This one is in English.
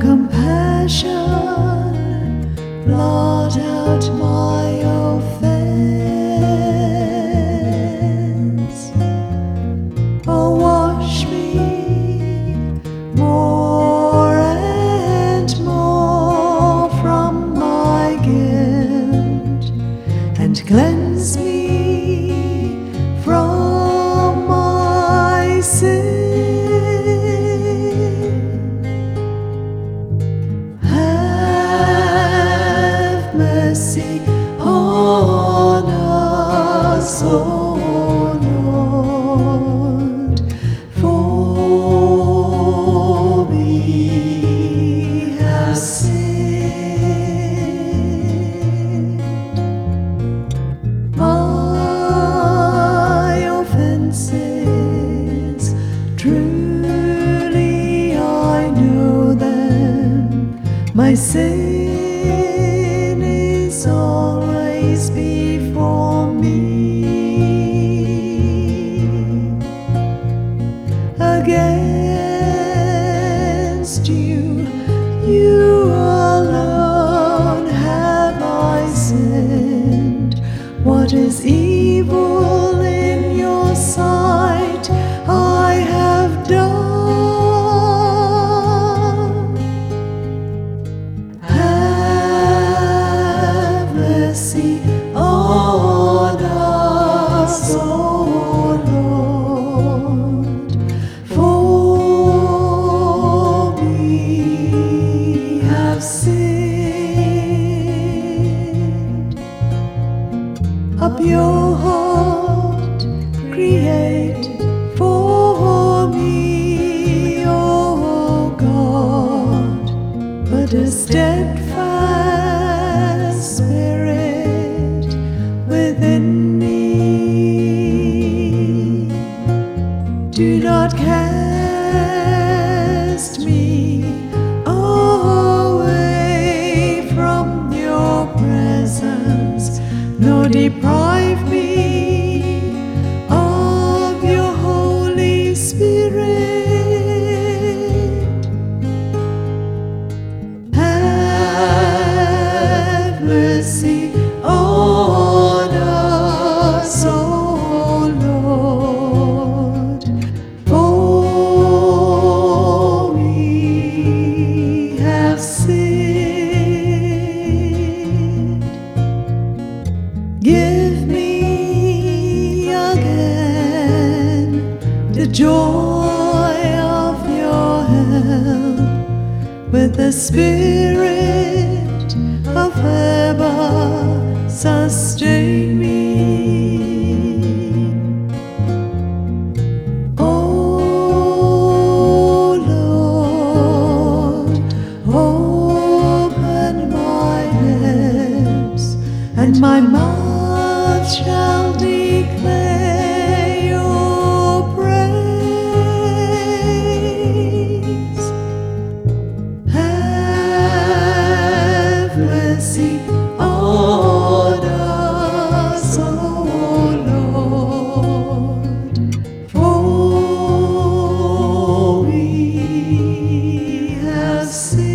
compassion, blot My offenses, truly I know them. My sin is always before Against you, you alone have I sinned. What is evil Pure heart create for me, O God, but a steadfast spirit within me. Do not cast nor with the spirit of ever sustain me. Oh Lord, open my lips, and my mouth shall assim.